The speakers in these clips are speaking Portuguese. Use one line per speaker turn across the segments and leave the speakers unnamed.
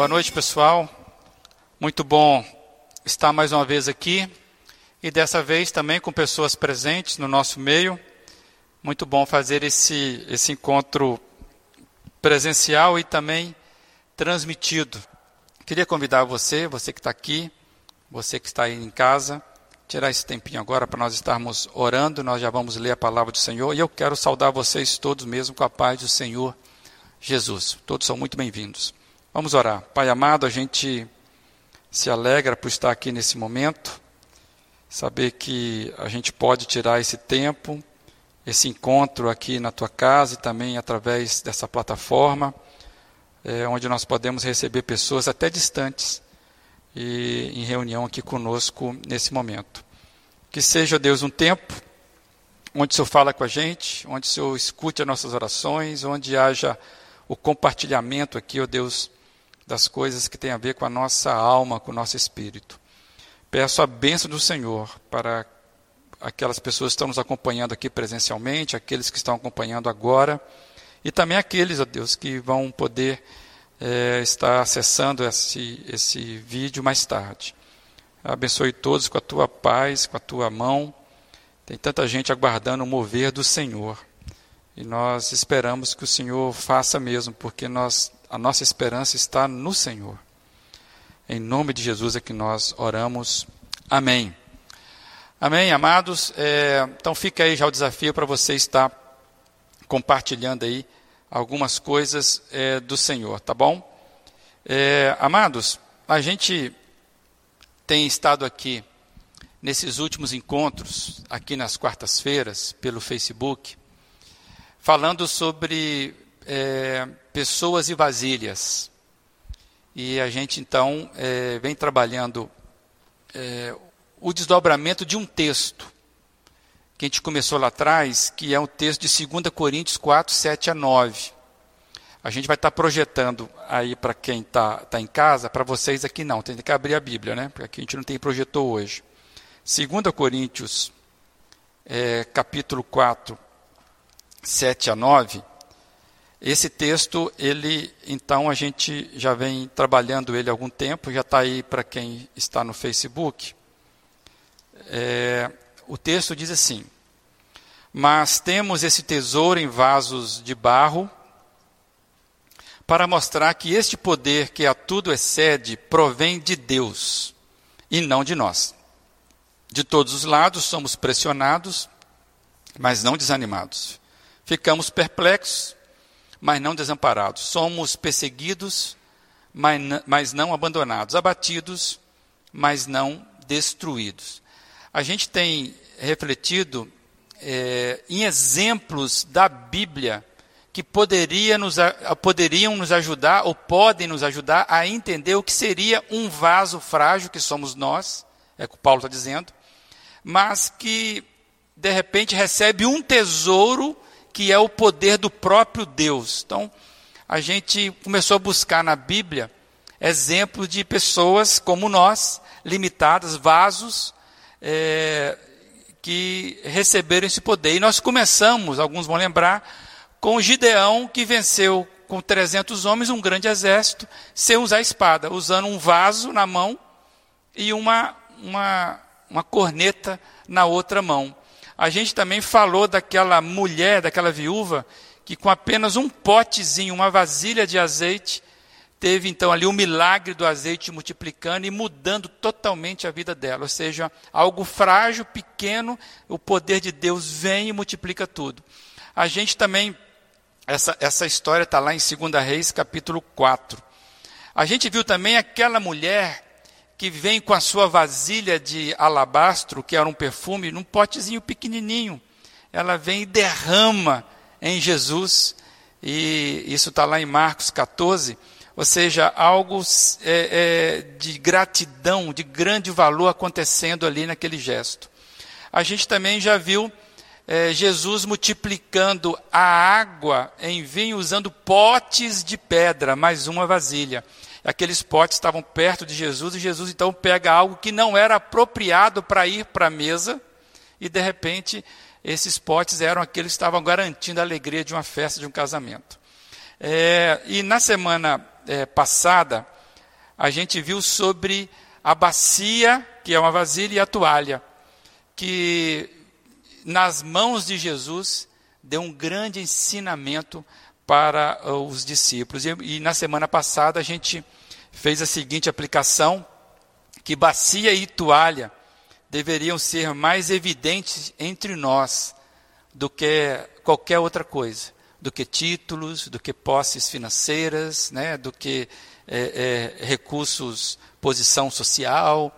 Boa noite, pessoal. Muito bom estar mais uma vez aqui e dessa vez também com pessoas presentes no nosso meio. Muito bom fazer esse, esse encontro presencial e também transmitido. Queria convidar você, você que está aqui, você que está aí em casa, tirar esse tempinho agora para nós estarmos orando. Nós já vamos ler a palavra do Senhor e eu quero saudar vocês todos mesmo com a paz do Senhor Jesus. Todos são muito bem-vindos. Vamos orar. Pai amado, a gente se alegra por estar aqui nesse momento, saber que a gente pode tirar esse tempo, esse encontro aqui na tua casa e também através dessa plataforma, é, onde nós podemos receber pessoas até distantes e em reunião aqui conosco nesse momento. Que seja, Deus, um tempo onde o Senhor fala com a gente, onde o Senhor escute as nossas orações, onde haja o compartilhamento aqui, ó Deus, das coisas que têm a ver com a nossa alma, com o nosso espírito. Peço a bênção do Senhor para aquelas pessoas que estão nos acompanhando aqui presencialmente, aqueles que estão acompanhando agora, e também aqueles, ó Deus, que vão poder é, estar acessando esse, esse vídeo mais tarde. Abençoe todos com a tua paz, com a tua mão. Tem tanta gente aguardando o mover do Senhor. E nós esperamos que o Senhor faça mesmo, porque nós a nossa esperança está no Senhor. Em nome de Jesus é que nós oramos. Amém. Amém, amados. É, então fica aí já o desafio para você estar compartilhando aí algumas coisas é, do Senhor, tá bom? É, amados, a gente tem estado aqui nesses últimos encontros, aqui nas quartas-feiras, pelo Facebook, falando sobre é, pessoas e vasilhas. E a gente então é, vem trabalhando é, o desdobramento de um texto que a gente começou lá atrás, que é um texto de 2 Coríntios 4, 7 a 9. A gente vai estar projetando aí para quem está tá em casa, para vocês aqui não, tem que abrir a Bíblia, né? Porque aqui a gente não tem projetor hoje. 2 Coríntios, é, capítulo 4, 7 a 9, esse texto, ele, então, a gente já vem trabalhando ele há algum tempo, já está aí para quem está no Facebook. É, o texto diz assim: Mas temos esse tesouro em vasos de barro, para mostrar que este poder que a tudo excede provém de Deus e não de nós. De todos os lados somos pressionados, mas não desanimados. Ficamos perplexos, mas não desamparados. Somos perseguidos, mas não abandonados. Abatidos, mas não destruídos. A gente tem refletido é, em exemplos da Bíblia que poderia nos, poderiam nos ajudar ou podem nos ajudar a entender o que seria um vaso frágil que somos nós, é o que Paulo está dizendo, mas que de repente recebe um tesouro que é o poder do próprio Deus. Então, a gente começou a buscar na Bíblia exemplos de pessoas como nós, limitadas, vasos, é, que receberam esse poder. E nós começamos, alguns vão lembrar, com Gideão, que venceu com 300 homens um grande exército, sem usar espada, usando um vaso na mão e uma, uma, uma corneta na outra mão. A gente também falou daquela mulher, daquela viúva, que com apenas um potezinho, uma vasilha de azeite, teve então ali o milagre do azeite multiplicando e mudando totalmente a vida dela. Ou seja, algo frágil, pequeno, o poder de Deus vem e multiplica tudo. A gente também, essa, essa história está lá em 2 Reis, capítulo 4. A gente viu também aquela mulher que vem com a sua vasilha de alabastro, que era um perfume, num potezinho pequenininho. Ela vem e derrama em Jesus, e isso está lá em Marcos 14. Ou seja, algo é, é, de gratidão, de grande valor acontecendo ali naquele gesto. A gente também já viu é, Jesus multiplicando a água em vinho usando potes de pedra, mais uma vasilha. Aqueles potes estavam perto de Jesus e Jesus então pega algo que não era apropriado para ir para a mesa e de repente esses potes eram aqueles que estavam garantindo a alegria de uma festa, de um casamento. É, e na semana é, passada a gente viu sobre a bacia, que é uma vasilha, e a toalha, que nas mãos de Jesus deu um grande ensinamento para uh, os discípulos. E, e na semana passada a gente fez a seguinte aplicação: que bacia e toalha deveriam ser mais evidentes entre nós do que qualquer outra coisa, do que títulos, do que posses financeiras, né, do que é, é, recursos, posição social.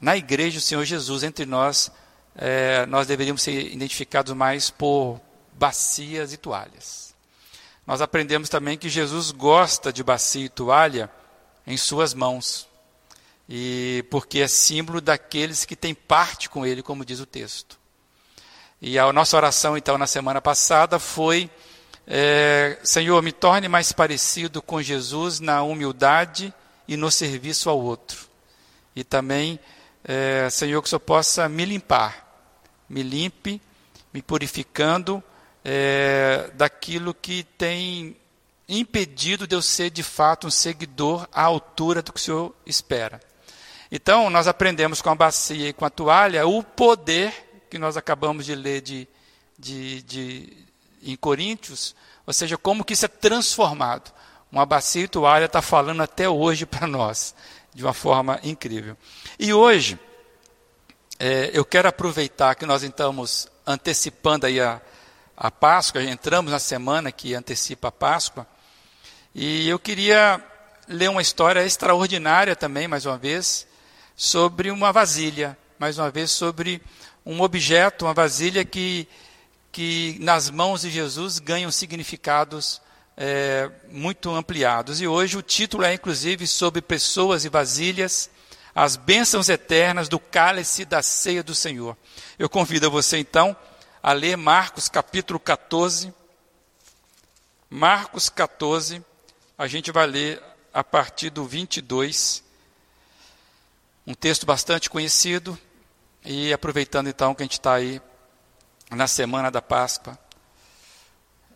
Na igreja, o Senhor Jesus, entre nós, é, nós deveríamos ser identificados mais por bacias e toalhas. Nós aprendemos também que Jesus gosta de bacia e toalha em suas mãos, e porque é símbolo daqueles que têm parte com Ele, como diz o texto. E a nossa oração, então, na semana passada foi: é, Senhor, me torne mais parecido com Jesus na humildade e no serviço ao outro. E também, é, Senhor, que o Senhor possa me limpar, me limpe, me purificando é, daquilo que tem impedido de eu ser de fato um seguidor à altura do que o Senhor espera. Então, nós aprendemos com a bacia e com a toalha o poder que nós acabamos de ler de, de, de, em Coríntios, ou seja, como que isso é transformado. Uma bacia e toalha está falando até hoje para nós, de uma forma incrível. E hoje, é, eu quero aproveitar que nós estamos antecipando aí a, a Páscoa, entramos na semana que antecipa a Páscoa, e eu queria ler uma história extraordinária também, mais uma vez, sobre uma vasilha, mais uma vez sobre um objeto, uma vasilha que, que nas mãos de Jesus ganham significados é, muito ampliados. E hoje o título é inclusive sobre pessoas e vasilhas, as bênçãos eternas do cálice da ceia do Senhor. Eu convido você então a ler Marcos capítulo 14. Marcos 14, a gente vai ler a partir do 22. Um texto bastante conhecido, e aproveitando então que a gente está aí na semana da Páscoa,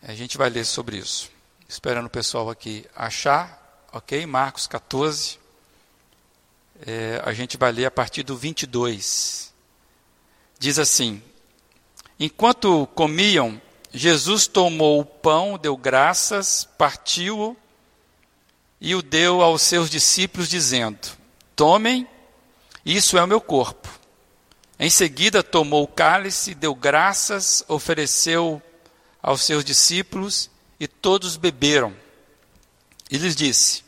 a gente vai ler sobre isso. Esperando o pessoal aqui achar, ok? Marcos 14. É, a gente vai ler a partir do 22. Diz assim: Enquanto comiam, Jesus tomou o pão, deu graças, partiu-o e o deu aos seus discípulos, dizendo: Tomem, isso é o meu corpo. Em seguida, tomou o cálice, deu graças, ofereceu aos seus discípulos e todos beberam. E lhes disse: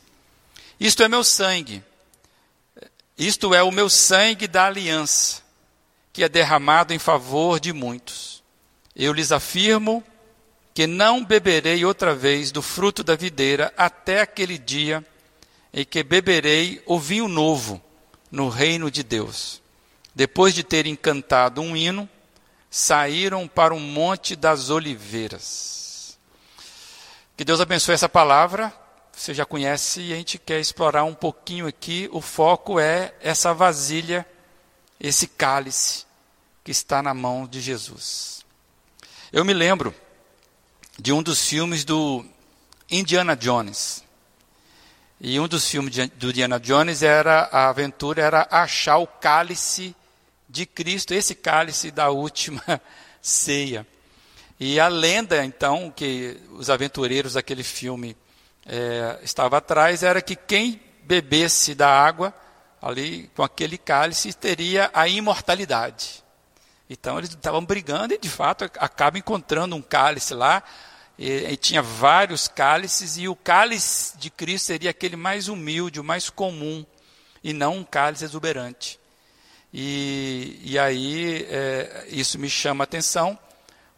Isto é meu sangue, isto é o meu sangue da aliança, que é derramado em favor de muitos. Eu lhes afirmo que não beberei outra vez do fruto da videira até aquele dia em que beberei o vinho novo no reino de Deus. Depois de terem cantado um hino, saíram para o Monte das Oliveiras. Que Deus abençoe essa palavra. Você já conhece e a gente quer explorar um pouquinho aqui. O foco é essa vasilha, esse cálice que está na mão de Jesus. Eu me lembro de um dos filmes do Indiana Jones. E um dos filmes do Indiana Jones era a aventura era achar o cálice de Cristo, esse cálice da última ceia. E a lenda, então, que os aventureiros daquele filme é, estavam atrás, era que quem bebesse da água, ali com aquele cálice, teria a imortalidade. Então eles estavam brigando e, de fato, acabam encontrando um cálice lá. E, e tinha vários cálices, e o cálice de Cristo seria aquele mais humilde, o mais comum, e não um cálice exuberante. E, e aí é, isso me chama a atenção,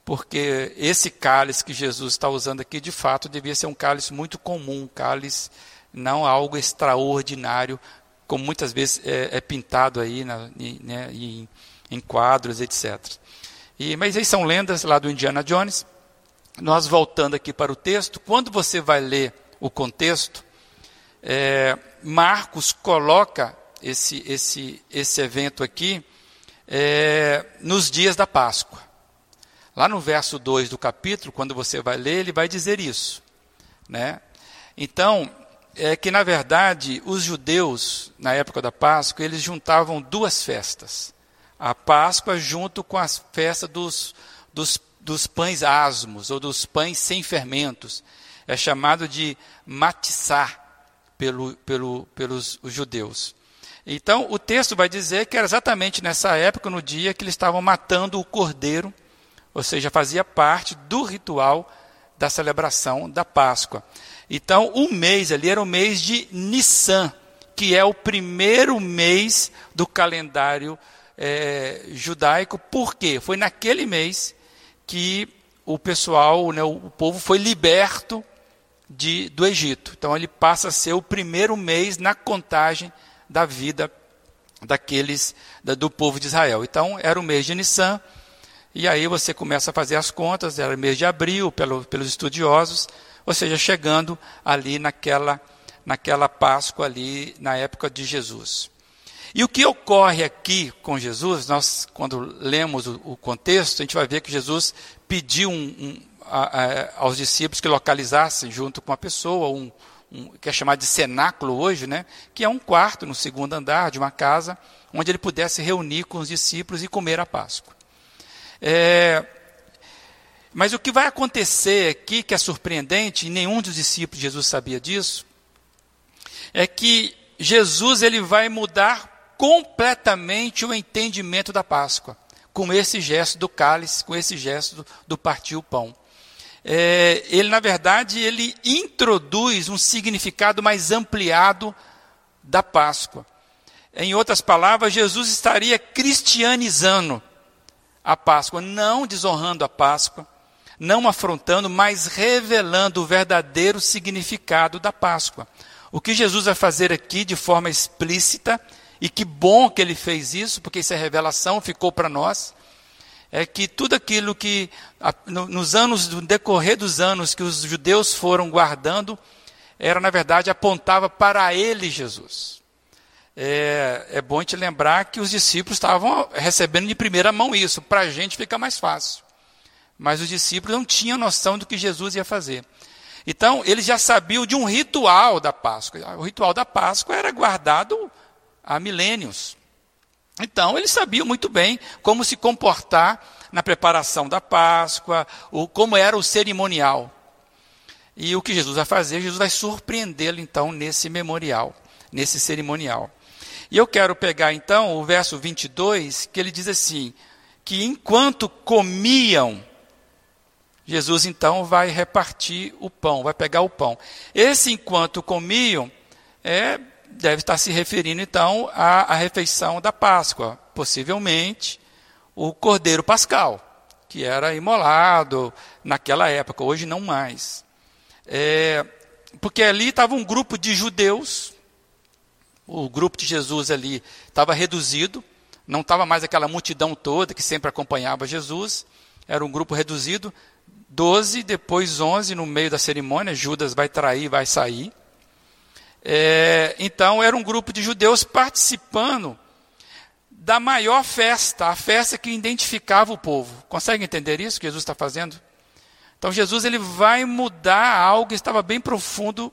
porque esse cálice que Jesus está usando aqui, de fato, devia ser um cálice muito comum, um cálice não algo extraordinário, como muitas vezes é, é pintado aí na, né, em, em, quadros, etc. E, mas aí são lendas lá do Indiana Jones. Nós voltando aqui para o texto, quando você vai ler o contexto, é, Marcos coloca esse, esse, esse evento aqui é, nos dias da Páscoa. Lá no verso 2 do capítulo, quando você vai ler, ele vai dizer isso. Né? Então, é que, na verdade, os judeus, na época da Páscoa, eles juntavam duas festas. A Páscoa junto com a festa dos, dos, dos pães asmos, ou dos pães sem fermentos. É chamado de matissá pelo, pelo, pelos judeus. Então, o texto vai dizer que era exatamente nessa época, no dia que eles estavam matando o cordeiro, ou seja, fazia parte do ritual da celebração da Páscoa. Então, o mês ali era o mês de Nissan, que é o primeiro mês do calendário é, judaico. Por quê? Foi naquele mês que o pessoal, né, o povo foi liberto de, do Egito. Então, ele passa a ser o primeiro mês na contagem da vida daqueles da, do povo de Israel. Então, era o mês de Nissan. E aí você começa a fazer as contas, era mês de abril, pelo, pelos estudiosos ou seja, chegando ali naquela, naquela Páscoa ali na época de Jesus. E o que ocorre aqui com Jesus, nós quando lemos o, o contexto, a gente vai ver que Jesus pediu um, um, a, a, aos discípulos que localizassem junto com a pessoa um, um, que é chamado de cenáculo hoje, né, que é um quarto no segundo andar de uma casa, onde ele pudesse reunir com os discípulos e comer a Páscoa. É, mas o que vai acontecer aqui, que é surpreendente, e nenhum dos discípulos de Jesus sabia disso, é que Jesus ele vai mudar completamente o entendimento da Páscoa, com esse gesto do cálice, com esse gesto do, partir o pão. É, ele, na verdade, ele introduz um significado mais ampliado da Páscoa. Em outras palavras, Jesus estaria cristianizando a Páscoa, não desonrando a Páscoa, não afrontando, mas revelando o verdadeiro significado da Páscoa. O que Jesus vai fazer aqui de forma explícita, e que bom que ele fez isso, porque isso é revelação, ficou para nós, é que tudo aquilo que, nos anos, no decorrer dos anos que os judeus foram guardando, era, na verdade, apontava para ele, Jesus. É, é bom te lembrar que os discípulos estavam recebendo de primeira mão isso, para a gente fica mais fácil. Mas os discípulos não tinham noção do que Jesus ia fazer. Então, eles já sabiam de um ritual da Páscoa. O ritual da Páscoa era guardado há milênios. Então, eles sabiam muito bem como se comportar na preparação da Páscoa, o, como era o cerimonial. E o que Jesus vai fazer? Jesus vai surpreendê-lo, então, nesse memorial, nesse cerimonial. E eu quero pegar, então, o verso 22, que ele diz assim: que enquanto comiam, Jesus então vai repartir o pão, vai pegar o pão. Esse enquanto comiam, é, deve estar se referindo então à, à refeição da Páscoa, possivelmente o cordeiro pascal, que era imolado naquela época, hoje não mais. É, porque ali estava um grupo de judeus, o grupo de Jesus ali estava reduzido, não estava mais aquela multidão toda que sempre acompanhava Jesus, era um grupo reduzido, Doze, depois onze no meio da cerimônia, Judas vai trair, vai sair. É, então era um grupo de judeus participando da maior festa, a festa que identificava o povo. Consegue entender isso que Jesus está fazendo? Então Jesus ele vai mudar algo que estava bem profundo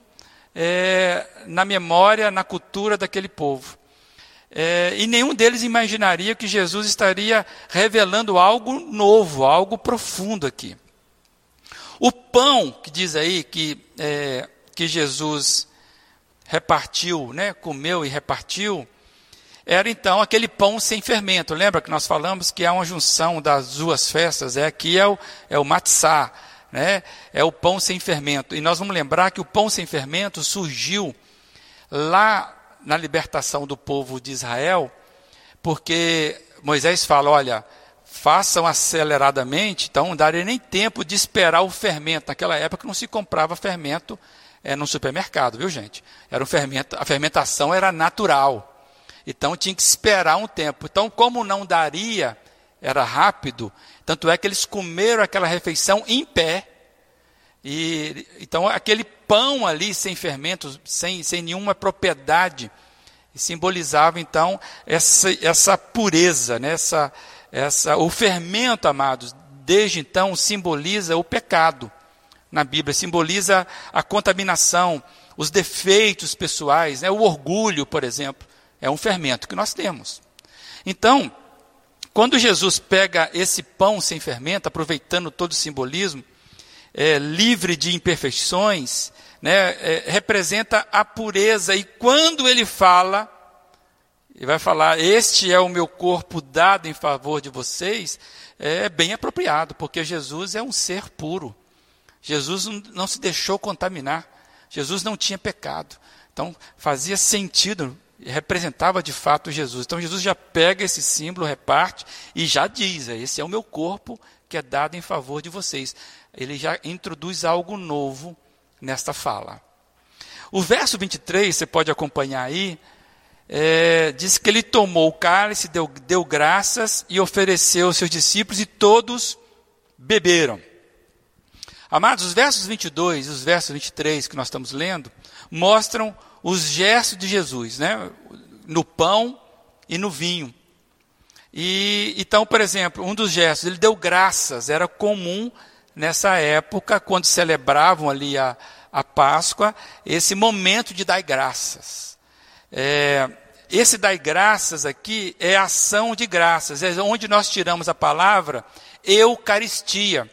é, na memória, na cultura daquele povo. É, e nenhum deles imaginaria que Jesus estaria revelando algo novo, algo profundo aqui. O pão, que diz aí que, é, que Jesus repartiu, né, comeu e repartiu, era então aquele pão sem fermento. Lembra que nós falamos que há uma junção das duas festas? É aqui é o, é o matzá, né? é o pão sem fermento. E nós vamos lembrar que o pão sem fermento surgiu lá na libertação do povo de Israel, porque Moisés fala: olha, façam aceleradamente, então não daria nem tempo de esperar o fermento. Naquela época não se comprava fermento é, no supermercado, viu gente? Era um fermento, a fermentação era natural. Então tinha que esperar um tempo. Então, como não daria, era rápido, tanto é que eles comeram aquela refeição em pé. E, então, aquele pão ali sem fermento, sem, sem nenhuma propriedade, simbolizava então essa, essa pureza, né? essa, essa, o fermento, amados, desde então simboliza o pecado na Bíblia, simboliza a contaminação, os defeitos pessoais, né? o orgulho, por exemplo, é um fermento que nós temos. Então, quando Jesus pega esse pão sem fermento, aproveitando todo o simbolismo, é, livre de imperfeições, né, é, representa a pureza. E quando ele fala, ele vai falar: Este é o meu corpo dado em favor de vocês, é bem apropriado, porque Jesus é um ser puro. Jesus não se deixou contaminar. Jesus não tinha pecado. Então, fazia sentido, representava de fato Jesus. Então, Jesus já pega esse símbolo, reparte e já diz: Esse é o meu corpo que é dado em favor de vocês. Ele já introduz algo novo nesta fala. O verso 23, você pode acompanhar aí, é, diz que ele tomou o cálice, deu, deu graças e ofereceu aos seus discípulos e todos beberam. Amados, os versos 22 e os versos 23 que nós estamos lendo mostram os gestos de Jesus, né? no pão e no vinho. E então, por exemplo, um dos gestos, ele deu graças, era comum nessa época, quando celebravam ali a, a Páscoa, esse momento de dar graças. É, esse dar graças aqui é ação de graças, é onde nós tiramos a palavra Eucaristia.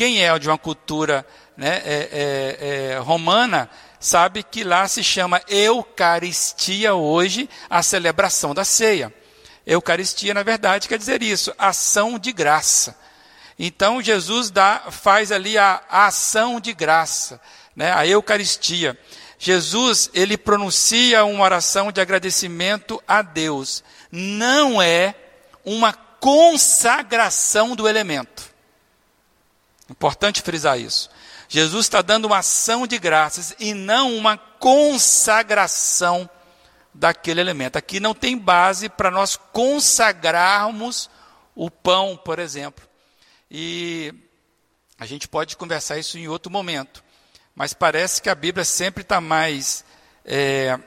Quem é de uma cultura né, é, é, é, romana sabe que lá se chama Eucaristia hoje a celebração da ceia. Eucaristia, na verdade, quer dizer isso, ação de graça. Então Jesus dá, faz ali a, a ação de graça, né, a Eucaristia. Jesus, ele pronuncia uma oração de agradecimento a Deus. Não é uma consagração do elemento. Importante frisar isso. Jesus está dando uma ação de graças e não uma consagração daquele elemento. Aqui não tem base para nós consagrarmos o pão, por exemplo. E a gente pode conversar isso em outro momento. Mas parece que a Bíblia sempre está mais é,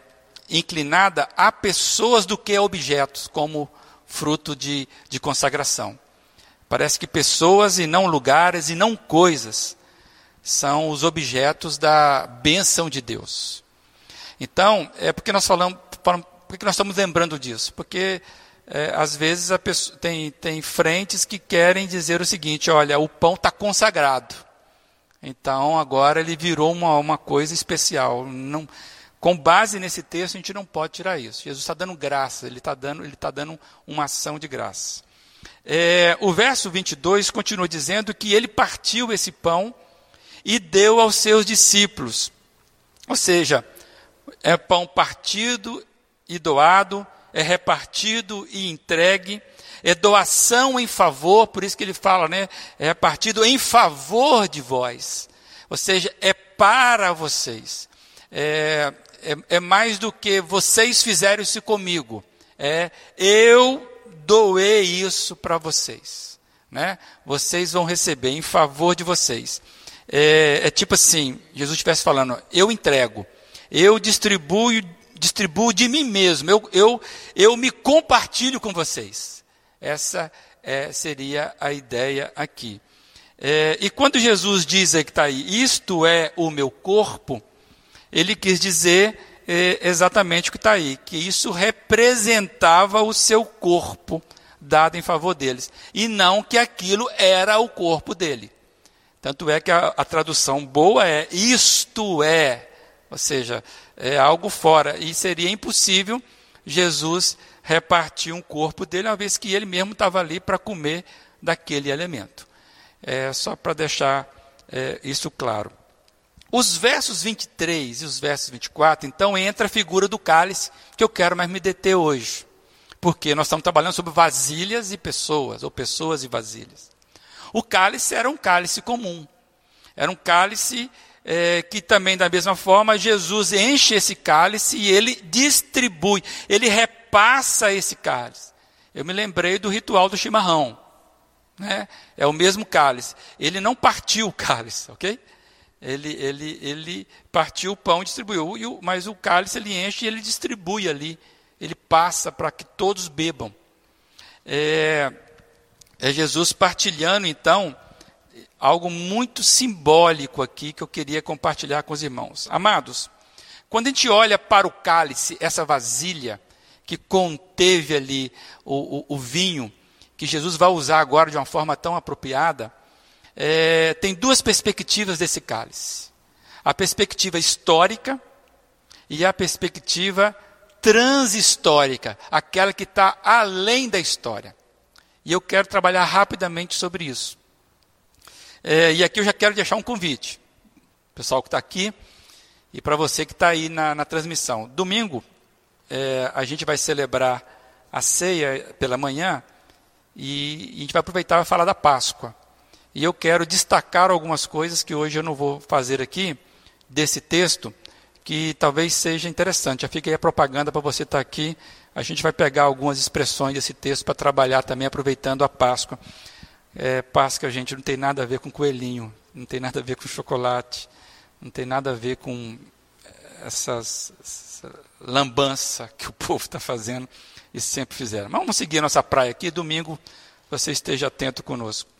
inclinada a pessoas do que a objetos, como fruto de, de consagração. Parece que pessoas e não lugares e não coisas são os objetos da bênção de Deus. Então, é porque nós falamos, nós estamos lembrando disso? Porque é, às vezes pessoa, tem, tem frentes que querem dizer o seguinte: olha, o pão está consagrado. Então agora ele virou uma, uma coisa especial. Não, com base nesse texto, a gente não pode tirar isso. Jesus está dando graça, ele está dando, ele está dando uma ação de graça. É, o verso 22 continua dizendo que ele partiu esse pão e deu aos seus discípulos. Ou seja, é pão partido e doado, é repartido e entregue, é doação em favor, por isso que ele fala, né? É repartido em favor de vós. Ou seja, é para vocês. É, é, é mais do que vocês fizeram isso comigo. É eu doei isso para vocês. Né? Vocês vão receber em favor de vocês. É, é tipo assim, Jesus estivesse falando, eu entrego, eu distribuo distribuo de mim mesmo, eu, eu, eu me compartilho com vocês. Essa é, seria a ideia aqui. É, e quando Jesus diz aí que está aí, isto é o meu corpo, ele quis dizer é, exatamente o que está aí, que isso representava o seu corpo dado em favor deles, e não que aquilo era o corpo dele. Tanto é que a, a tradução boa é isto é, ou seja, é algo fora. E seria impossível Jesus repartir um corpo dele, uma vez que ele mesmo estava ali para comer daquele elemento. É só para deixar é, isso claro. Os versos 23 e os versos 24, então, entra a figura do cálice, que eu quero mais me deter hoje. Porque nós estamos trabalhando sobre vasilhas e pessoas, ou pessoas e vasilhas. O cálice era um cálice comum. Era um cálice é, que também, da mesma forma, Jesus enche esse cálice e ele distribui, ele repassa esse cálice. Eu me lembrei do ritual do chimarrão. Né? É o mesmo cálice. Ele não partiu o cálice, ok? Ele, ele, ele partiu o pão e distribuiu, mas o cálice ele enche e ele distribui ali. Ele passa para que todos bebam. É, é Jesus partilhando, então, algo muito simbólico aqui que eu queria compartilhar com os irmãos. Amados, Quando a gente olha para o cálice, essa vasilha que conteve ali o, o, o vinho, que Jesus vai usar agora de uma forma tão apropriada, é, tem duas perspectivas desse cálice: a perspectiva histórica e a perspectiva transhistórica, aquela que está além da história. E eu quero trabalhar rapidamente sobre isso. É, e aqui eu já quero deixar um convite, pessoal que está aqui e para você que está aí na, na, transmissão. Domingo é, a gente vai celebrar a ceia pela manhã e, e a gente vai aproveitar e falar da Páscoa. E eu quero destacar algumas coisas que hoje eu não vou fazer aqui, desse texto, que talvez seja interessante. Já fica aí a propaganda para você estar aqui. A gente vai pegar algumas expressões desse texto para trabalhar também, aproveitando a Páscoa. É, Páscoa, gente, não tem nada a ver com coelhinho, não tem nada a ver com chocolate, não tem nada a ver com essas, essa lambança que o povo está fazendo e sempre fizeram. Mas vamos seguir nossa praia aqui. Domingo você esteja atento conosco.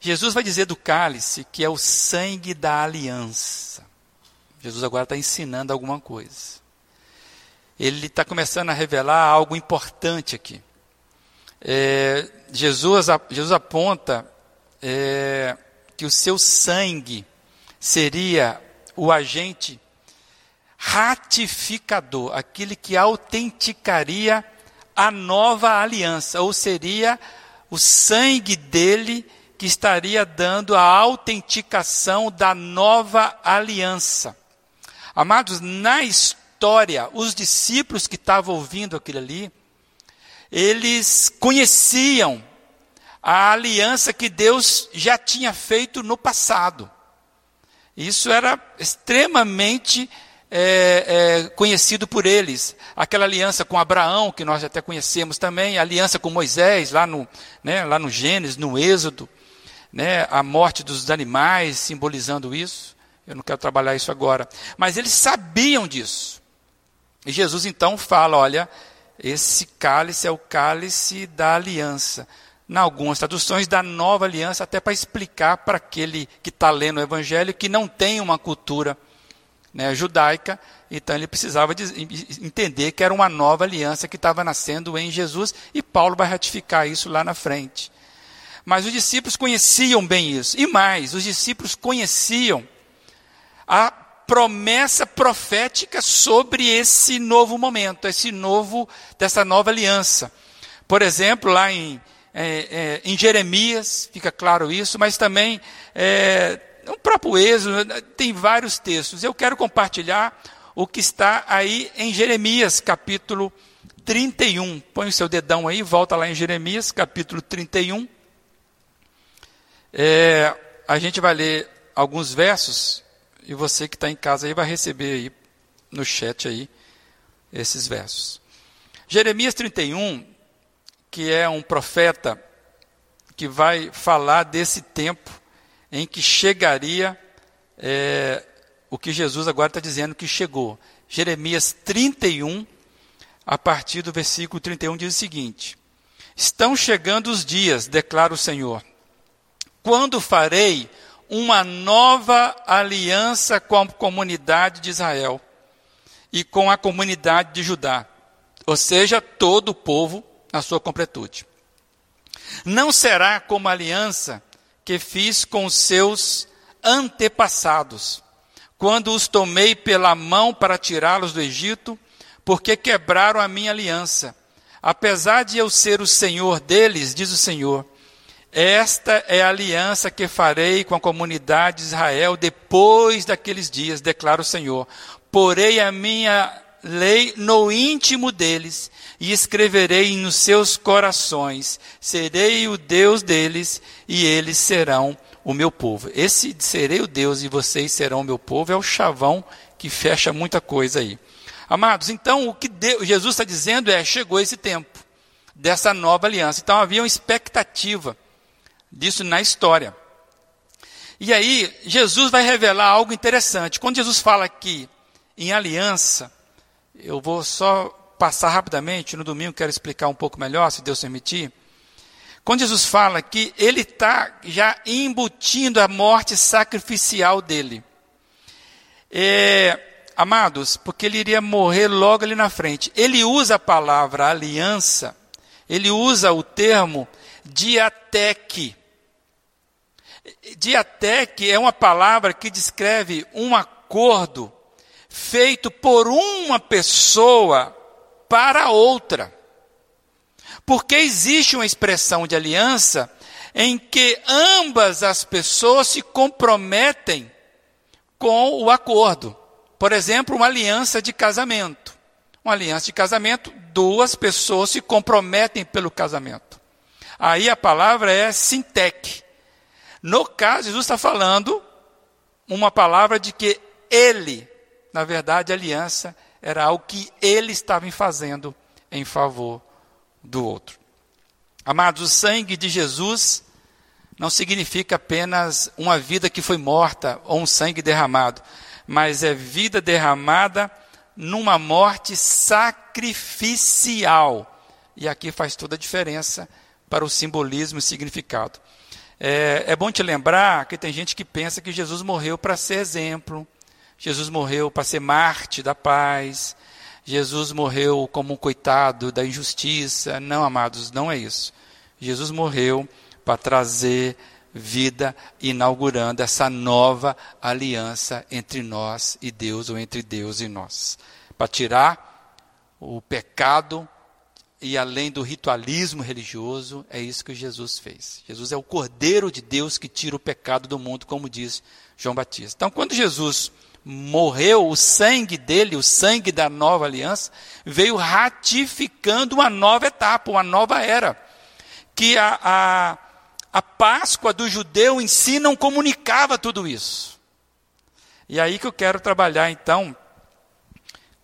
Jesus vai dizer do cálice que é o sangue da aliança. Jesus agora está ensinando alguma coisa. Ele está começando a revelar algo importante aqui. É, Jesus, Jesus aponta é, que o seu sangue seria o agente ratificador, aquele que autenticaria a nova aliança, ou seria o sangue dele que estaria dando a autenticação da nova aliança. Amados, na história, os discípulos que estavam ouvindo aquilo ali, eles conheciam a aliança que Deus já tinha feito no passado. Isso era extremamente é, é, conhecido por eles. Aquela aliança com Abraão, que nós até conhecemos também, a aliança com Moisés, lá no, né, lá no Gênesis, no Êxodo né, a morte dos animais, simbolizando isso. Eu não quero trabalhar isso agora. Mas eles sabiam disso. E Jesus então fala: olha, esse cálice é o cálice da aliança. Em algumas traduções, da nova aliança, até para explicar para aquele que está lendo o Evangelho que não tem uma cultura né, judaica, então ele precisava de, entender que era uma nova aliança que estava nascendo em Jesus, e Paulo vai ratificar isso lá na frente. Mas os discípulos conheciam bem isso. E mais, os discípulos conheciam a promessa profética sobre esse novo momento, esse novo, dessa nova aliança. Por exemplo, lá em, é, é, em Jeremias, fica claro isso, mas também é, próprio Êxodo, tem vários textos. Eu quero compartilhar o que está aí em Jeremias, capítulo 31. Põe o seu dedão aí, volta lá em Jeremias, capítulo 31. É, a gente vai ler alguns versos e você que está em casa aí vai receber aí no chat aí esses versos. Jeremias 31, que é um profeta que vai falar desse tempo em que chegaria é, o que Jesus agora está dizendo que chegou. Jeremias 31, a partir do versículo 31, diz o seguinte: Estão chegando os dias, declara o Senhor, quando farei uma nova aliança com a comunidade de Israel e com a comunidade de Judá, ou seja, todo o povo na sua completude. Não será como a aliança que fiz com os seus antepassados, quando os tomei pela mão para tirá-los do Egito, porque quebraram a minha aliança. Apesar de eu ser o Senhor deles, diz o Senhor, esta é a aliança que farei com a comunidade de Israel depois daqueles dias, declara o Senhor. Porei a minha lei no íntimo deles e escreverei nos seus corações. Serei o Deus deles e eles serão o meu povo. Esse serei o Deus e vocês serão o meu povo é o chavão que fecha muita coisa aí. Amados, então o que Deus, Jesus está dizendo é: chegou esse tempo dessa nova aliança. Então havia uma expectativa disso na história. E aí, Jesus vai revelar algo interessante. Quando Jesus fala aqui em aliança, eu vou só passar rapidamente, no domingo quero explicar um pouco melhor, se Deus permitir. Quando Jesus fala que ele está já embutindo a morte sacrificial dele. É, amados, porque ele iria morrer logo ali na frente. Ele usa a palavra aliança, ele usa o termo diateque. Diateque é uma palavra que descreve um acordo feito por uma pessoa para outra. Porque existe uma expressão de aliança em que ambas as pessoas se comprometem com o acordo. Por exemplo, uma aliança de casamento. Uma aliança de casamento, duas pessoas se comprometem pelo casamento. Aí a palavra é sintec. No caso, Jesus está falando uma palavra de que ele, na verdade, a aliança era algo que ele estava fazendo em favor do outro. Amados, o sangue de Jesus não significa apenas uma vida que foi morta ou um sangue derramado, mas é vida derramada numa morte sacrificial. E aqui faz toda a diferença para o simbolismo e significado. É, é bom te lembrar que tem gente que pensa que Jesus morreu para ser exemplo, Jesus morreu para ser Marte da paz, Jesus morreu como um coitado da injustiça. Não, amados, não é isso. Jesus morreu para trazer vida, inaugurando essa nova aliança entre nós e Deus, ou entre Deus e nós. Para tirar o pecado e além do ritualismo religioso, é isso que Jesus fez. Jesus é o Cordeiro de Deus que tira o pecado do mundo, como diz João Batista. Então, quando Jesus morreu, o sangue dele, o sangue da nova aliança, veio ratificando uma nova etapa, uma nova era. Que a, a, a Páscoa do judeu em si não comunicava tudo isso. E aí que eu quero trabalhar, então,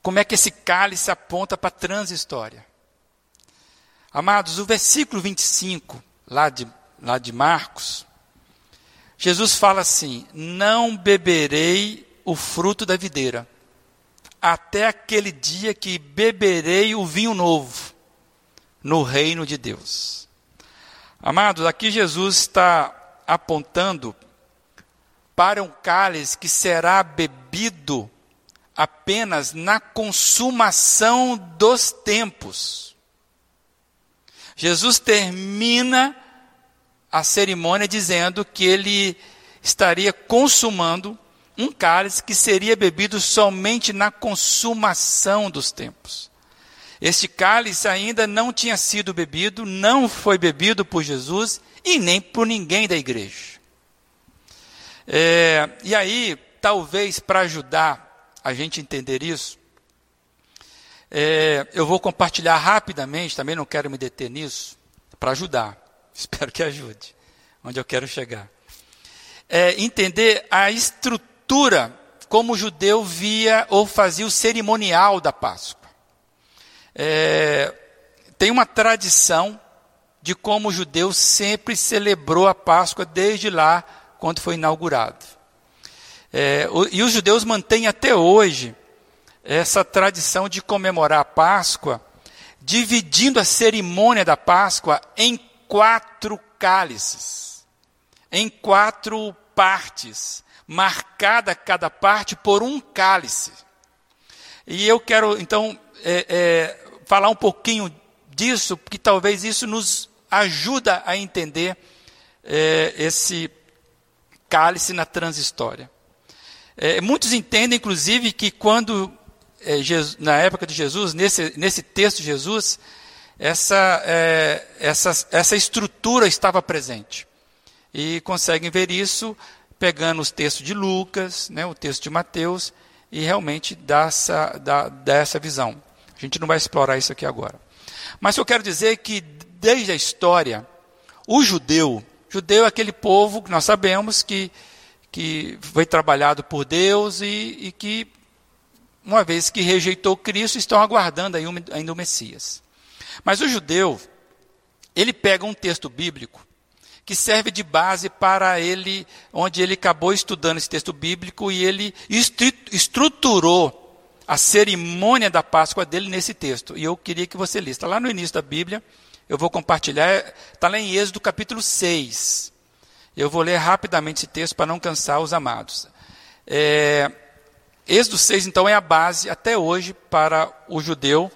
como é que esse cálice aponta para a transhistória. Amados, o versículo 25, lá de, lá de Marcos, Jesus fala assim: Não beberei o fruto da videira, até aquele dia que beberei o vinho novo no reino de Deus. Amados, aqui Jesus está apontando para um cálice que será bebido apenas na consumação dos tempos. Jesus termina a cerimônia dizendo que ele estaria consumando um cálice que seria bebido somente na consumação dos tempos. Este cálice ainda não tinha sido bebido, não foi bebido por Jesus e nem por ninguém da igreja. É, e aí, talvez para ajudar a gente a entender isso, é, eu vou compartilhar rapidamente, também não quero me deter nisso, para ajudar. Espero que ajude, onde eu quero chegar. É, entender a estrutura como o judeu via ou fazia o cerimonial da Páscoa. É, tem uma tradição de como o judeu sempre celebrou a Páscoa desde lá, quando foi inaugurado. É, o, e os judeus mantêm até hoje essa tradição de comemorar a Páscoa, dividindo a cerimônia da Páscoa em quatro cálices, em quatro partes, marcada cada parte por um cálice. E eu quero, então, é, é, falar um pouquinho disso, porque talvez isso nos ajuda a entender é, esse cálice na transhistória. É, muitos entendem, inclusive, que quando é, Jesus, na época de Jesus, nesse, nesse texto de Jesus, essa, é, essa, essa estrutura estava presente. E conseguem ver isso pegando os textos de Lucas, né, o texto de Mateus, e realmente dá essa, dá, dá essa visão. A gente não vai explorar isso aqui agora. Mas eu quero dizer é que, desde a história, o judeu, judeu é aquele povo que nós sabemos que, que foi trabalhado por Deus e, e que uma vez que rejeitou Cristo, estão aguardando ainda o Messias. Mas o judeu, ele pega um texto bíblico que serve de base para ele, onde ele acabou estudando esse texto bíblico e ele estruturou a cerimônia da Páscoa dele nesse texto. E eu queria que você lista. Lá no início da Bíblia, eu vou compartilhar, está lá em Êxodo capítulo 6. Eu vou ler rapidamente esse texto para não cansar os amados. É, Êxodo 6, então, é a base até hoje para o judeu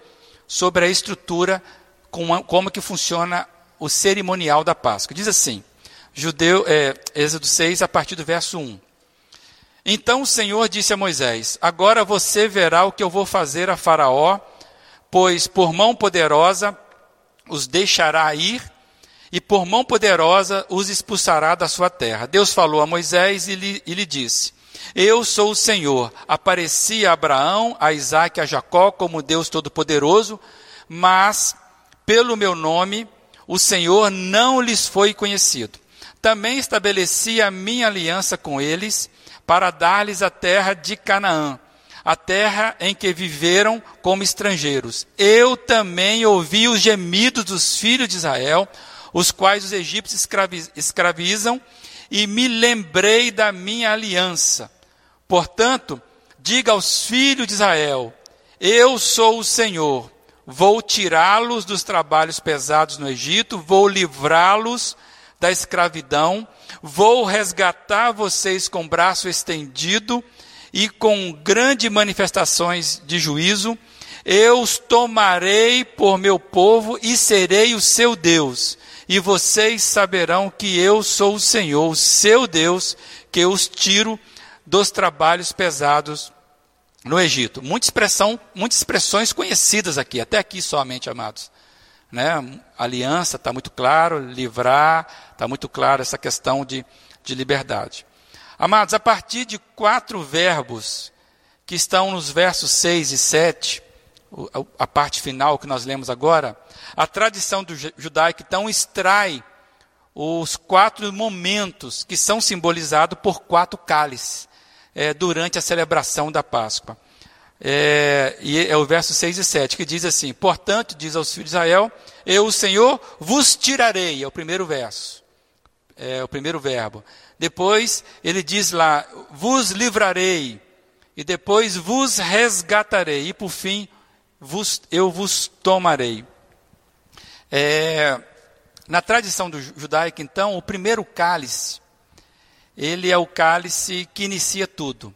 sobre a estrutura, como, como que funciona o cerimonial da Páscoa. Diz assim, judeu, é, Êxodo 6, a partir do verso 1. Então o Senhor disse a Moisés: Agora você verá o que eu vou fazer a Faraó, pois por mão poderosa os deixará ir, e por mão poderosa os expulsará da sua terra. Deus falou a Moisés e lhe, e lhe disse: Eu sou o Senhor. Apareci a Abraão, a Isaac a Jacó como Deus Todo-Poderoso, mas pelo meu nome o Senhor não lhes foi conhecido. Também estabeleci a minha aliança com eles para dar-lhes a terra de Canaã, a terra em que viveram como estrangeiros. Eu também ouvi os gemidos dos filhos de Israel, os quais os egípcios escravizam, e me lembrei da minha aliança. Portanto, diga aos filhos de Israel: Eu sou o Senhor Vou tirá-los dos trabalhos pesados no Egito, vou livrá-los da escravidão, vou resgatar vocês com braço estendido e com grandes manifestações de juízo. Eu os tomarei por meu povo e serei o seu Deus. E vocês saberão que eu sou o Senhor, o seu Deus, que os tiro dos trabalhos pesados no Egito. Muita expressão, muitas expressões conhecidas aqui, até aqui somente, amados. Né? Aliança está muito claro, livrar, está muito claro essa questão de, de liberdade. Amados, a partir de quatro verbos que estão nos versos 6 e 7, a parte final que nós lemos agora, a tradição do judaico então extrai os quatro momentos que são simbolizados por quatro cálices é, durante a celebração da Páscoa. É, e é o verso 6 e 7 que diz assim: Portanto, diz aos filhos de Israel: Eu, o Senhor, vos tirarei. É o primeiro verso, é o primeiro verbo. Depois ele diz lá: Vos livrarei. E depois vos resgatarei. E por fim, vos, eu vos tomarei. É, na tradição do judaico, então, o primeiro cálice ele é o cálice que inicia tudo.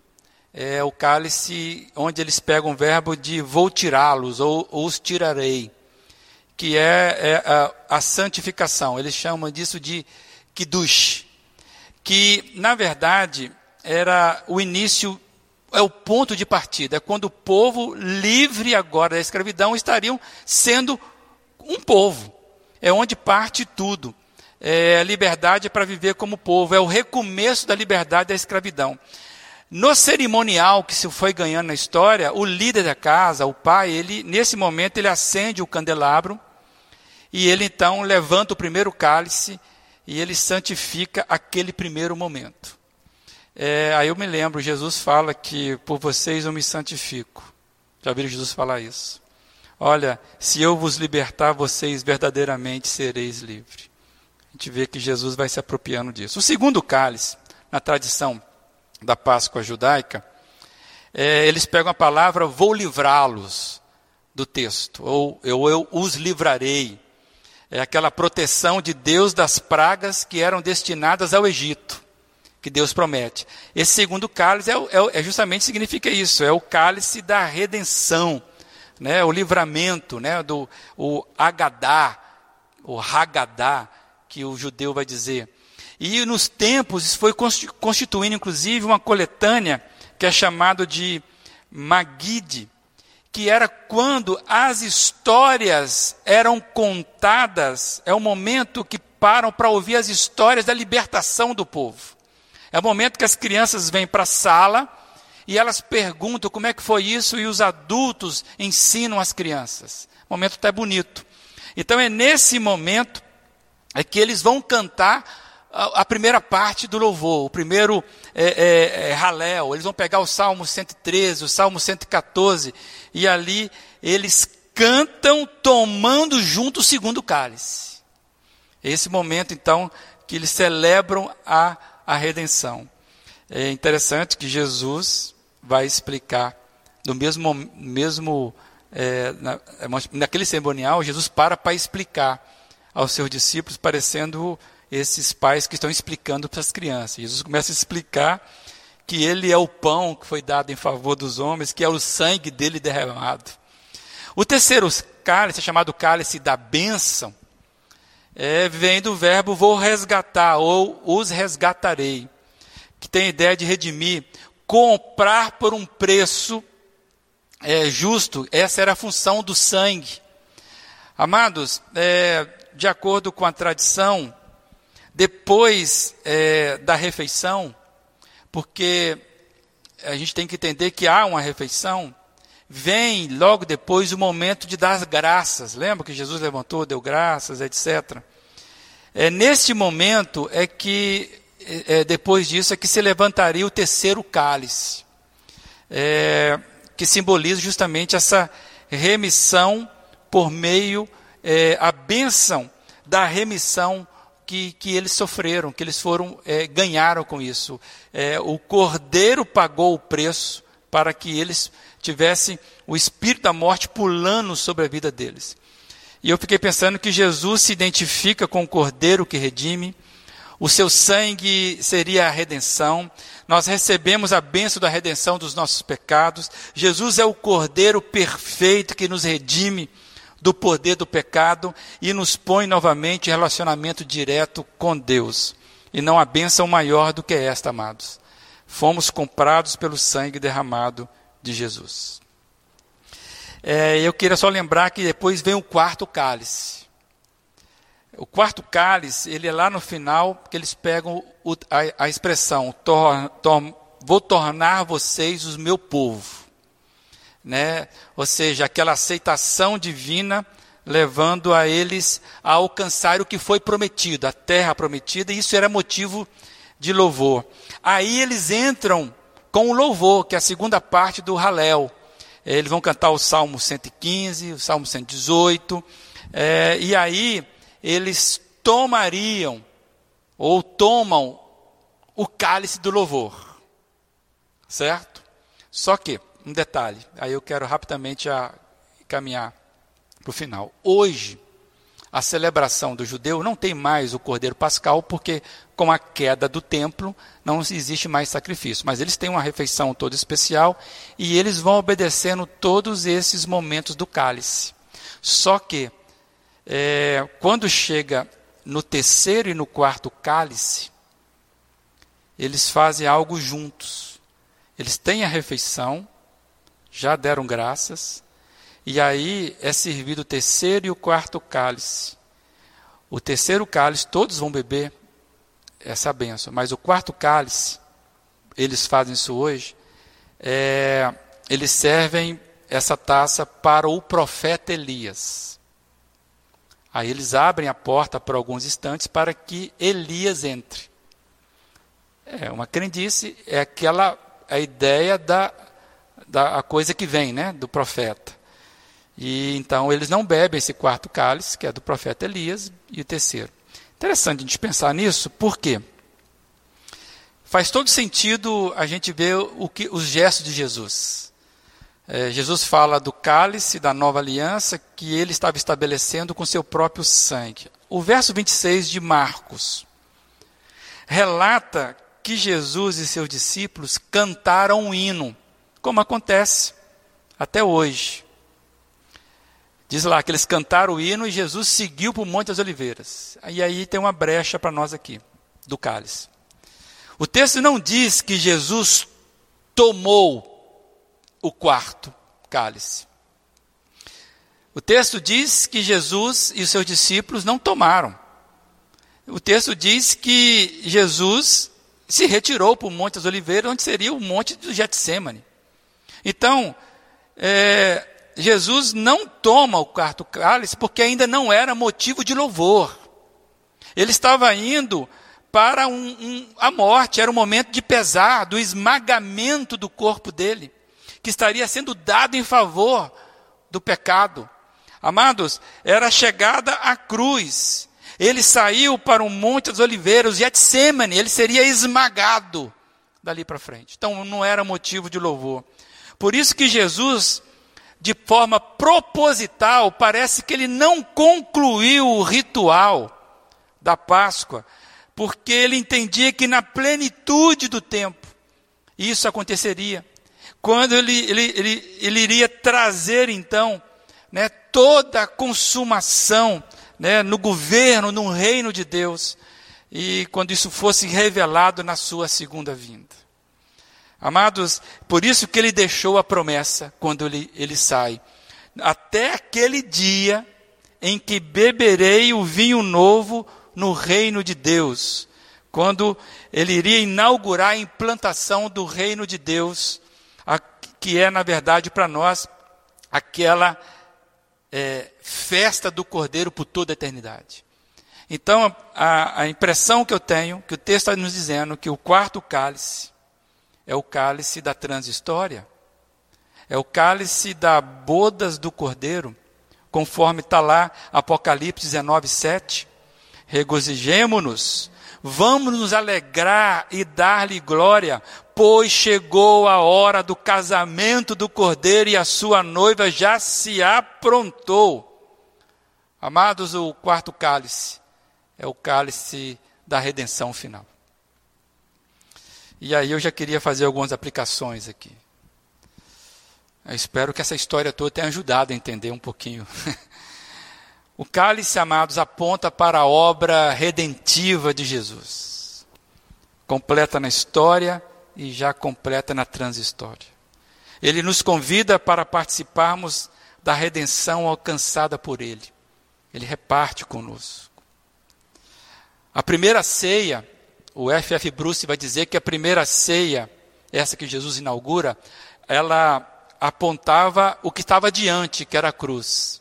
É o cálice onde eles pegam o verbo de vou tirá-los ou, os tirarei, que é, é a, a, santificação. Eles chamam disso de kiddush, que na verdade era o início, é o ponto de partida, é quando o povo livre agora da escravidão estariam sendo um povo. É onde parte tudo é, liberdade para viver como povo, é o recomeço da liberdade da escravidão. No cerimonial que se foi ganhando na história, o líder da casa, o pai, ele nesse momento ele acende o candelabro e ele então levanta o primeiro cálice e ele santifica aquele primeiro momento. É, aí eu me lembro, Jesus fala que por vocês eu me santifico. Já viram Jesus falar isso? Olha, se eu vos libertar, vocês verdadeiramente sereis livres a gente vê que Jesus vai se apropriando disso. O segundo cálice, na tradição da Páscoa judaica, é, eles pegam a palavra vou livrá-los do texto, ou eu, eu os livrarei. É aquela proteção de Deus das pragas que eram destinadas ao Egito, que Deus promete. Esse segundo cálice é, é, é justamente significa isso, é o cálice da redenção, né, o livramento, né, do o Agadá, o Hagadá, que o judeu vai dizer. E nos tempos, isso foi constituindo inclusive uma coletânea que é chamado de Magide, que era quando as histórias eram contadas, é o momento que param para ouvir as histórias da libertação do povo. É o momento que as crianças vêm para a sala e elas perguntam como é que foi isso e os adultos ensinam as crianças. Momento até bonito. Então é nesse momento é que eles vão cantar a, primeira parte do louvor, o primeiro é, é, é. Eles vão pegar o Salmo 113, o Salmo 114, e ali eles cantam tomando junto o segundo cálice. Esse momento, então, que eles celebram a, a redenção. É interessante que Jesus vai explicar, no mesmo, mesmo é, na, naquele cerimonial, Jesus para para explicar aos seus discípulos, parecendo esses pais que estão explicando para as crianças. Jesus começa a explicar que ele é o pão que foi dado em favor dos homens, que é o sangue dele derramado. O terceiro cálice, chamado cálice da bênção, é, vem do verbo vou resgatar ou os resgatarei, que tem a ideia de redimir, comprar por um preço é, justo. Essa era a função do sangue. Amados, é, de acordo com a tradição, depois é, da refeição, porque a gente tem que entender que há uma refeição, vem logo depois o momento de dar graças. Lembra que Jesus levantou, deu graças, etc. É neste momento é que, é, é, depois disso, é que se levantaria o terceiro cálice, é, que simboliza justamente essa remissão por meio, é, a bênção da remissão que, que eles sofreram, que eles foram é, ganharam com isso. É, o Cordeiro pagou o preço para que eles tivessem o espírito da morte pulando sobre a vida deles. E eu fiquei pensando que Jesus se identifica com o Cordeiro que redime, o seu sangue seria a redenção. Nós recebemos a bênção da redenção dos nossos pecados. Jesus é o Cordeiro perfeito que nos redime do poder do pecado e nos põe novamente em relacionamento direto com Deus. E não há bênção maior do que esta, amados. Fomos comprados pelo sangue derramado de Jesus. É, eu queria só lembrar que depois vem o quarto cálice. O quarto cálice, ele é lá no final, que eles pegam o, a, a, expressão, tor, tor, vou tornar vocês os meu povo né? ou seja, aquela aceitação divina levando a eles a alcançar o que foi prometido, a terra prometida, e isso era motivo de louvor. Aí eles entram com o louvor, que é a segunda parte do Halel. Eles vão cantar o Salmo 115, o Salmo 118, é, e aí eles tomariam, ou tomam, o cálice do louvor. Certo? Só que, um detalhe, aí eu quero rapidamente a, caminhar para o final. Hoje, a celebração do judeu não tem mais o cordeiro pascal, porque com a queda do templo não existe mais sacrifício. Mas eles têm uma refeição toda especial e eles vão obedecendo todos esses momentos do cálice. Só que, é, quando chega no terceiro e no quarto cálice, eles fazem algo juntos. Eles têm a refeição, já deram graças, e aí é servido o terceiro e o quarto cálice. O terceiro cálice, todos vão beber essa benção, mas o quarto cálice, eles fazem isso hoje, é, eles servem essa taça para o profeta Elias. Aí eles abrem a porta por alguns instantes para que Elias entre. É uma crendice, é aquela a ideia da da coisa que vem, né, do profeta. E então eles não bebem esse quarto cálice, que é do profeta Elias, e o terceiro. Interessante a gente pensar nisso, por quê? Faz todo sentido a gente ver o que, os gestos de Jesus. É, Jesus fala do cálice da nova aliança que ele estava estabelecendo com seu próprio sangue. O verso 26 de Marcos relata que Jesus e seus discípulos cantaram um hino como acontece até hoje. Diz lá que eles cantaram o hino e Jesus seguiu para o Monte das Oliveiras. E aí tem uma brecha para nós aqui, do cálice. O texto não diz que Jesus tomou o quarto cálice. O texto diz que Jesus e os seus discípulos não tomaram. O texto diz que Jesus se retirou para o Monte das Oliveiras, onde seria o Monte do Getsemane. Então, é, Jesus não toma o quarto cálice porque ainda não era motivo de louvor. Ele estava indo para um, um, a morte, era o momento de pesar, do esmagamento do corpo dele, que estaria sendo dado em favor do pecado. Amados, era a chegada à cruz. Ele saiu para o Monte das Oliveiras, Getsemane, ele seria esmagado dali para frente. Então não era motivo de louvor. Por isso que Jesus, de forma proposital, parece que ele não concluiu o ritual da Páscoa, porque ele entendia que na plenitude do tempo, Isso aconteceria. Quando ele, ele, ele, ele iria trazer, então, né, toda a consumação né, no governo, no reino de Deus, e quando isso fosse revelado na sua segunda vinda. Amados, por isso que ele deixou a promessa quando ele, ele sai. Até aquele dia em que beberei o vinho novo no reino de Deus, quando ele iria inaugurar a implantação do reino de Deus, que é, na verdade, para nós, aquela é, festa do Cordeiro por toda a eternidade. Então, a, a impressão que eu tenho, que o texto está nos dizendo, que o quarto cálice é o cálice da transhistória, é o cálice da bodas do Cordeiro, conforme está lá Apocalipse 19, 7. Regozijemo-nos, vamos nos alegrar e dar-lhe glória, pois chegou a hora do casamento do cordeiro e a sua noiva já se aprontou. Amados, o quarto cálice é o cálice da redenção final. E aí eu já queria fazer algumas aplicações aqui. Eu espero que essa história toda tenha ajudado a entender um pouquinho. o cálice, amados, aponta para a obra redentiva de Jesus. Completa na história e já completa na transhistória. Ele nos convida para participarmos da redenção alcançada por Ele. Ele reparte conosco. A primeira ceia, o F.F. Bruce vai dizer que a primeira ceia, essa que Jesus inaugura, ela apontava o que estava diante, que era a cruz.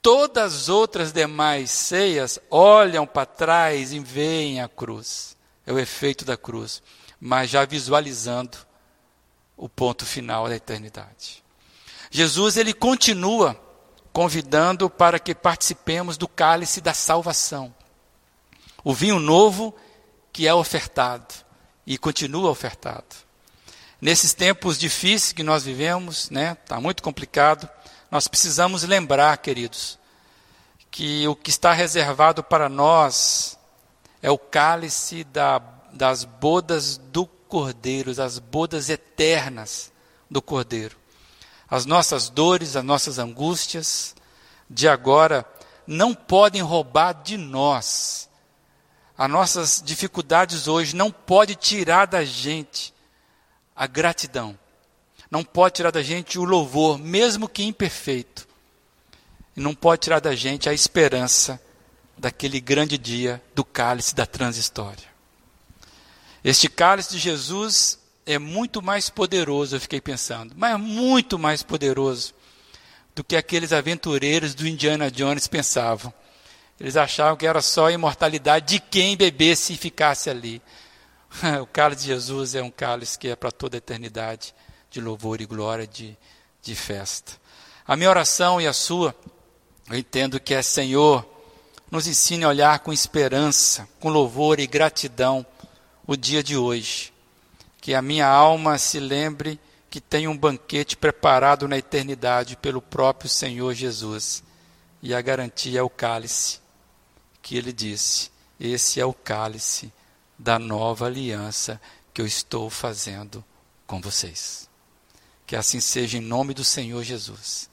Todas as outras demais ceias olham para trás e veem a cruz. É o efeito da cruz, mas já visualizando o ponto final da eternidade. Jesus ele continua convidando para que participemos do cálice da salvação. O vinho novo que é ofertado e continua ofertado. Nesses tempos difíceis que nós vivemos, né, está muito complicado, nós precisamos lembrar, queridos, que o que está reservado para nós é o cálice da, das bodas do Cordeiro, das bodas eternas do Cordeiro. As nossas dores, as nossas angústias de agora não podem roubar de nós. As nossas dificuldades hoje não podem tirar da gente a gratidão. Não pode tirar da gente o louvor, mesmo que imperfeito. E não pode tirar da gente a esperança daquele grande dia do cálice da transhistória. Este cálice de Jesus é muito mais poderoso, eu fiquei pensando, mas muito mais poderoso do que aqueles aventureiros do Indiana Jones pensavam. Eles achavam que era só a imortalidade de quem bebesse e ficasse ali. o cálice de Jesus é um cálice que é para toda a eternidade, de louvor e glória, de, de festa. A minha oração e a sua, eu entendo que é Senhor, nos ensine a olhar com esperança, com louvor e gratidão o dia de hoje. Que a minha alma se lembre que tem um banquete preparado na eternidade pelo próprio Senhor Jesus. E a garantia é o cálice que ele disse: Esse é o cálice da nova aliança que eu estou fazendo com vocês. Que assim seja em nome do Senhor Jesus.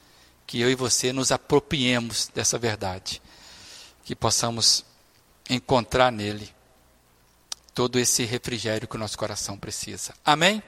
Que eu e você nos apropriemos dessa verdade. Que possamos encontrar nele todo esse refrigério que o nosso coração precisa. Amém?